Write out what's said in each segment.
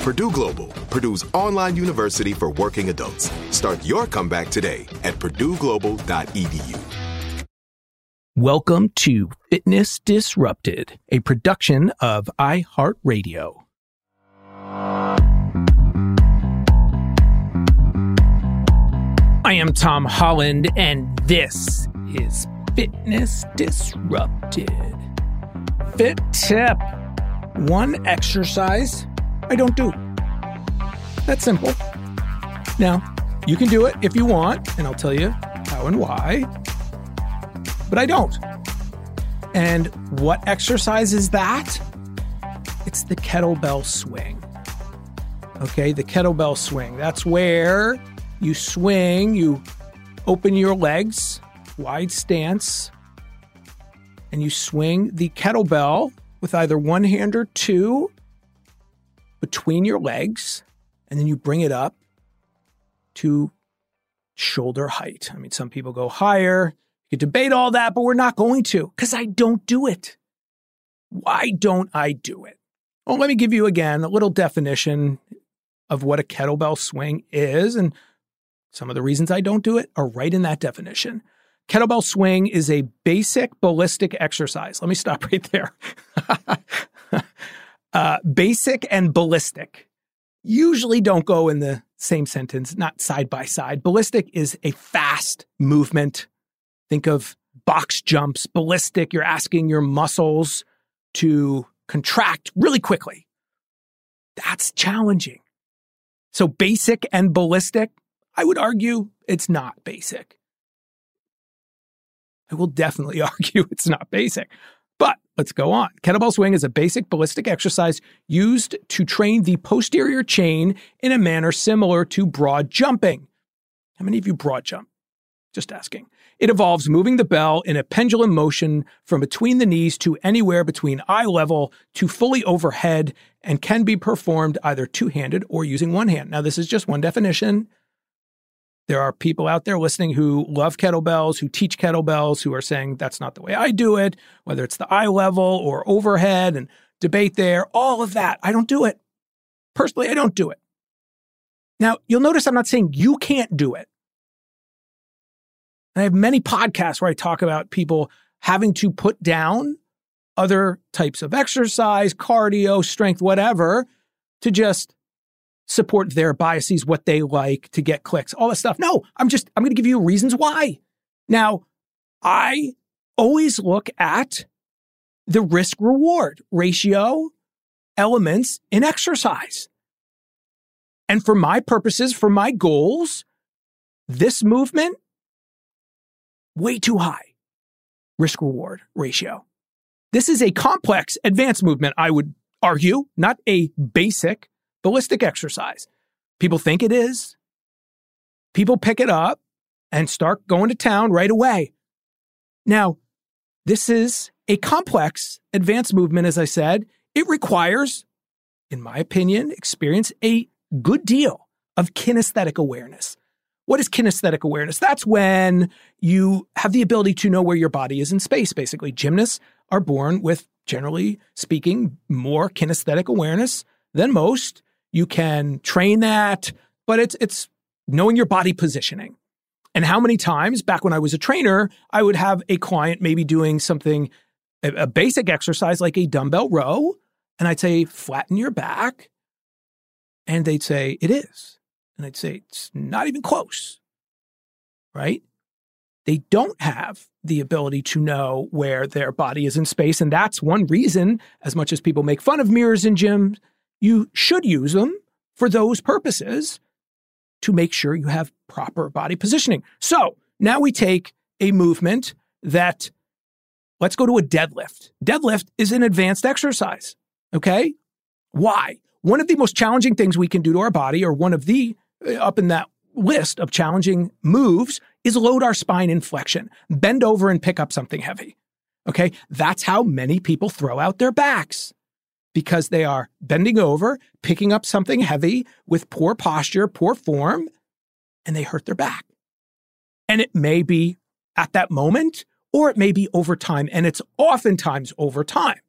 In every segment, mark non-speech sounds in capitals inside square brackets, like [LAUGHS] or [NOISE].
Purdue Global, Purdue's online university for working adults. Start your comeback today at purdueglobal.edu. Welcome to Fitness Disrupted, a production of iHeartRadio. I am Tom Holland, and this is Fitness Disrupted. Fit tip one exercise I don't do. That's simple. Now, you can do it if you want, and I'll tell you how and why, but I don't. And what exercise is that? It's the kettlebell swing. Okay, the kettlebell swing. That's where you swing, you open your legs, wide stance, and you swing the kettlebell with either one hand or two between your legs, and then you bring it up to shoulder height. I mean, some people go higher. You can debate all that, but we're not going to because I don't do it. Why don't I do it? Well, let me give you again a little definition of what a kettlebell swing is. And some of the reasons I don't do it are right in that definition. Kettlebell swing is a basic ballistic exercise. Let me stop [LAUGHS] right there. [LAUGHS] uh, basic and ballistic usually don't go in the same sentence, not side by side. Ballistic is a fast movement. Think of box jumps. Ballistic, you're asking your muscles to contract really quickly. That's challenging. So, basic and ballistic, I would argue it's not basic. I will definitely [LAUGHS] argue it's not basic. But let's go on. Kettlebell swing is a basic ballistic exercise used to train the posterior chain in a manner similar to broad jumping. How many of you broad jump? Just asking. It involves moving the bell in a pendulum motion from between the knees to anywhere between eye level to fully overhead and can be performed either two handed or using one hand. Now, this is just one definition. There are people out there listening who love kettlebells, who teach kettlebells, who are saying that's not the way I do it, whether it's the eye level or overhead and debate there, all of that. I don't do it. Personally, I don't do it. Now, you'll notice I'm not saying you can't do it. I have many podcasts where I talk about people having to put down other types of exercise, cardio, strength, whatever, to just support their biases, what they like to get clicks, all that stuff. No, I'm just, I'm going to give you reasons why. Now, I always look at the risk reward ratio elements in exercise. And for my purposes, for my goals, this movement, way too high risk reward ratio. This is a complex advanced movement, I would argue, not a basic ballistic exercise. People think it is. People pick it up and start going to town right away. Now, this is a complex advanced movement, as I said. It requires, in my opinion, experience a good deal of kinesthetic awareness. What is kinesthetic awareness? That's when you have the ability to know where your body is in space, basically. Gymnasts are born with, generally speaking, more kinesthetic awareness than most. You can train that, but it's, it's knowing your body positioning. And how many times back when I was a trainer, I would have a client maybe doing something, a, a basic exercise like a dumbbell row, and I'd say, flatten your back. And they'd say, it is. And I'd say, it's not even close, right? They don't have the ability to know where their body is in space. And that's one reason, as much as people make fun of mirrors in gyms, you should use them for those purposes to make sure you have proper body positioning. So now we take a movement that, let's go to a deadlift. Deadlift is an advanced exercise. Okay. Why? One of the most challenging things we can do to our body, or one of the uh, up in that list of challenging moves is load our spine in flexion, bend over and pick up something heavy. Okay. That's how many people throw out their backs because they are bending over, picking up something heavy with poor posture, poor form, and they hurt their back. And it may be at that moment or it may be over time. And it's oftentimes over time.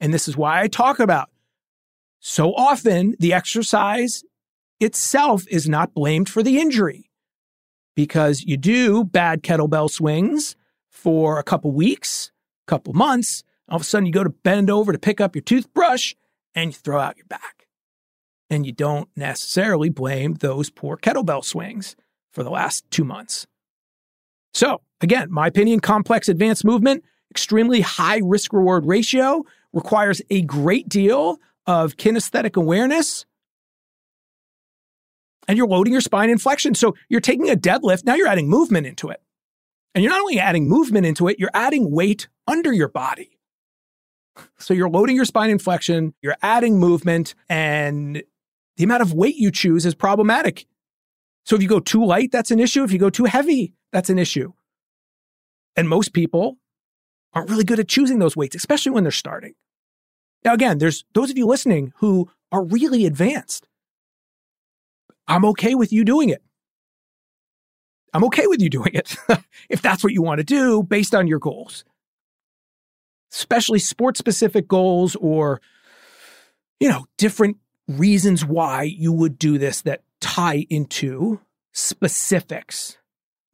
And this is why I talk about so often the exercise itself is not blamed for the injury because you do bad kettlebell swings for a couple weeks, couple months. All of a sudden, you go to bend over to pick up your toothbrush and you throw out your back. And you don't necessarily blame those poor kettlebell swings for the last two months. So, again, my opinion complex advanced movement, extremely high risk reward ratio, requires a great deal of kinesthetic awareness and you're loading your spine in flexion. So you're taking a deadlift, now you're adding movement into it. And you're not only adding movement into it, you're adding weight under your body. So you're loading your spine in flexion, you're adding movement, and the amount of weight you choose is problematic. So if you go too light, that's an issue. If you go too heavy, that's an issue. And most people aren't really good at choosing those weights, especially when they're starting. Now, again, there's those of you listening who are really advanced. I'm okay with you doing it. I'm okay with you doing it [LAUGHS] if that's what you want to do based on your goals, especially sports specific goals or, you know, different reasons why you would do this that tie into specifics.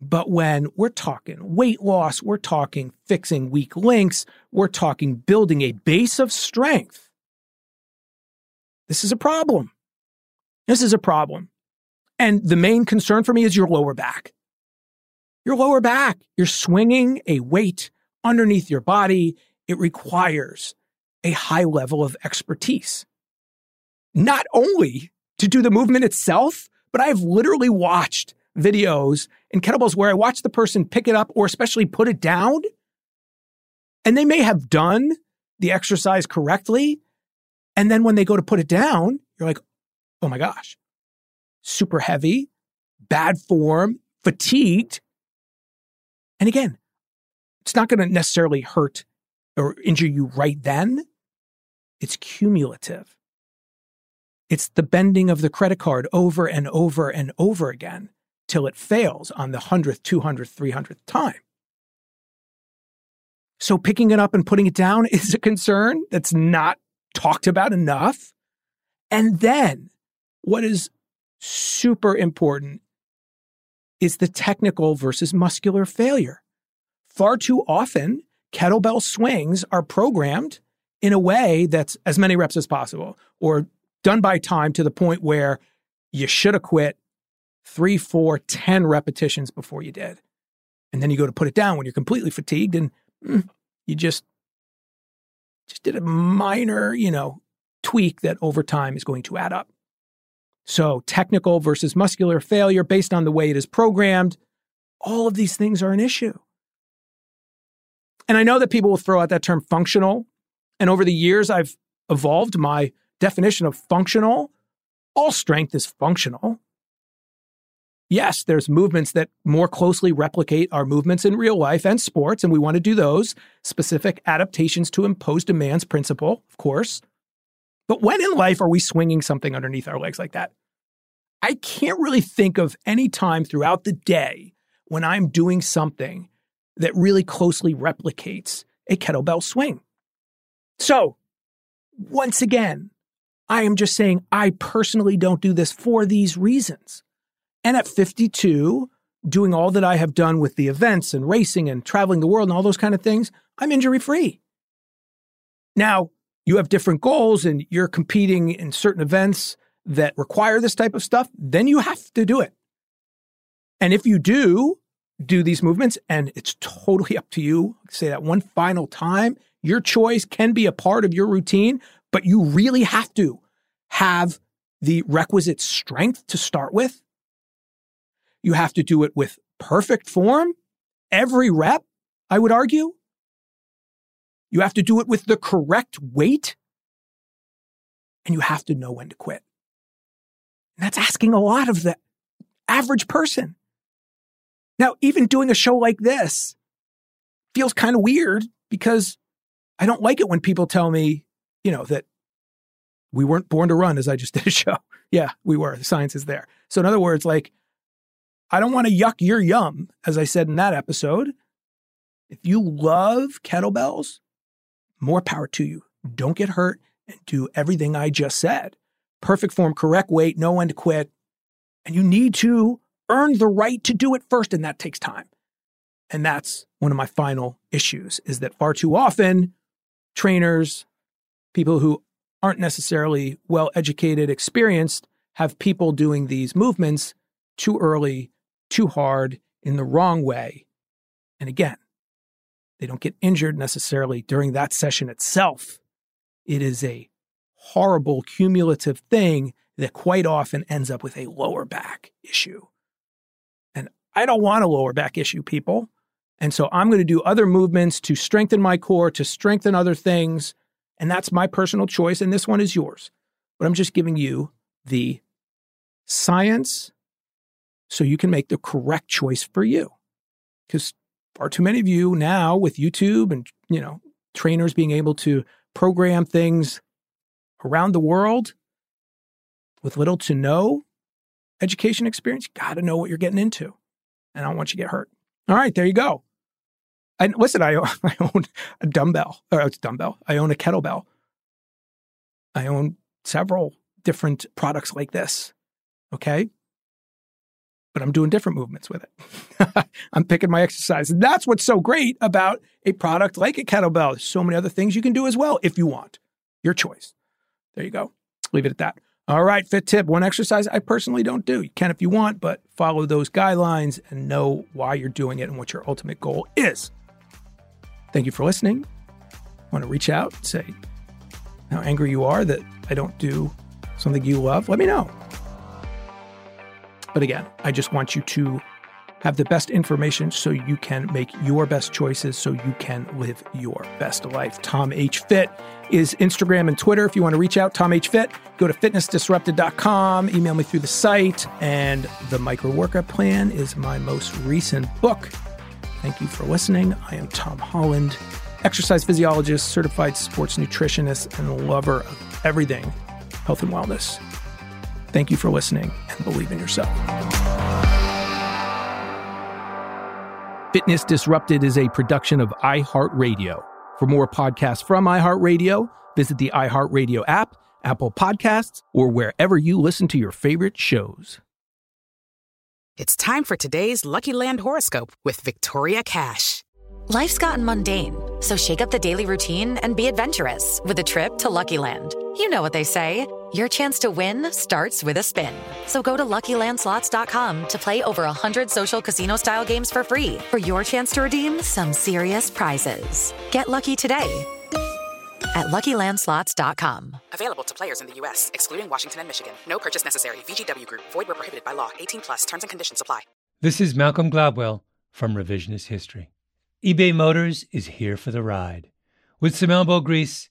But when we're talking weight loss, we're talking fixing weak links, we're talking building a base of strength. This is a problem. This is a problem. And the main concern for me is your lower back. Your lower back, you're swinging a weight underneath your body. It requires a high level of expertise. Not only to do the movement itself, but I've literally watched videos in kettlebells where I watch the person pick it up or especially put it down. And they may have done the exercise correctly. And then when they go to put it down, you're like, oh my gosh, super heavy, bad form, fatigued. And again, it's not going to necessarily hurt or injure you right then. It's cumulative. It's the bending of the credit card over and over and over again till it fails on the 100th, 200th, 300th time. So picking it up and putting it down [LAUGHS] is a concern that's not talked about enough. And then what is super important is the technical versus muscular failure. Far too often, kettlebell swings are programmed in a way that's as many reps as possible or done by time to the point where you should have quit three, four, ten repetitions before you did. And then you go to put it down when you're completely fatigued and mm, you just just did a minor, you know, tweak that over time is going to add up. So, technical versus muscular failure based on the way it is programmed, all of these things are an issue. And I know that people will throw out that term functional. And over the years, I've evolved my definition of functional. All strength is functional. Yes, there's movements that more closely replicate our movements in real life and sports, and we want to do those specific adaptations to impose demands principle, of course. But when in life are we swinging something underneath our legs like that? I can't really think of any time throughout the day when I'm doing something that really closely replicates a kettlebell swing. So, once again, I am just saying I personally don't do this for these reasons. And at 52, doing all that I have done with the events and racing and traveling the world and all those kind of things, I'm injury free. Now, you have different goals and you're competing in certain events that require this type of stuff, then you have to do it. And if you do do these movements, and it's totally up to you, say that one final time, your choice can be a part of your routine, but you really have to have the requisite strength to start with you have to do it with perfect form, every rep, I would argue. You have to do it with the correct weight. And you have to know when to quit. And that's asking a lot of the average person. Now, even doing a show like this feels kind of weird because I don't like it when people tell me, you know, that we weren't born to run as I just [LAUGHS] did a show. Yeah, we were. The science is there. So, in other words, like I don't want to yuck your yum, as I said in that episode. If you love kettlebells, more power to you. Don't get hurt and do everything I just said. Perfect form, correct weight, know when to quit. And you need to earn the right to do it first, and that takes time. And that's one of my final issues is that far too often trainers, people who aren't necessarily well educated, experienced, have people doing these movements too early too hard in the wrong way. And again, they don't get injured necessarily during that session itself. It is a horrible cumulative thing that quite often ends up with a lower back issue. I don't want a lower back issue, people. And so I'm going to do other movements to strengthen my core, to strengthen other things. And that's my personal choice. And this one is yours. But I'm just giving you the science so you can make the correct choice for you. Because far too many of you now with YouTube and, you know, trainers being able to program things around the world with little to no education experience, got to know what you're getting into. And I don't want you to get hurt. All right, there you go. And listen, I, [LAUGHS] I own a dumbbell, or it's dumbbell. I own a kettlebell. I own several different products like this. Okay but I'm doing different movements with it. [LAUGHS] I'm picking my exercise. And that's what's so great about a product like a kettlebell. There's so many other things you can do as well if you want. Your choice. There you go. Leave it at that. All right, fit tip. One exercise I personally don't do. You can if you want, but follow those guidelines and know why you're doing it and what your ultimate goal is. Thank you for listening. Want to reach out, and say how angry you are that I don't do something you love? Let me know. But again, I just want you to have the best information so you can make your best choices so you can live your best life. Tom H. Fit is Instagram and Twitter. If you want to reach out, Tom H. Fit, go to fitnessdisrupted.com, email me through the site. And the micro workout plan is my most recent book. Thank you for listening. I am Tom Holland, exercise physiologist, certified sports nutritionist, and lover of everything health and wellness. Thank you for listening and believe in yourself. Fitness Disrupted is a production of iHeartRadio. For more podcasts from iHeartRadio, visit the iHeartRadio app, Apple Podcasts, or wherever you listen to your favorite shows. It's time for today's Lucky Land horoscope with Victoria Cash. Life's gotten mundane, so shake up the daily routine and be adventurous with a trip to Lucky Land. You know what they say. Your chance to win starts with a spin. So go to LuckyLandSlots.com to play over 100 social casino-style games for free for your chance to redeem some serious prizes. Get lucky today at LuckyLandSlots.com. Available to players in the U.S., excluding Washington and Michigan. No purchase necessary. VGW Group, void where prohibited by law. 18 plus terms and conditions apply. This is Malcolm Gladwell from Revisionist History. eBay Motors is here for the ride. With some elbow grease,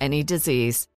any disease.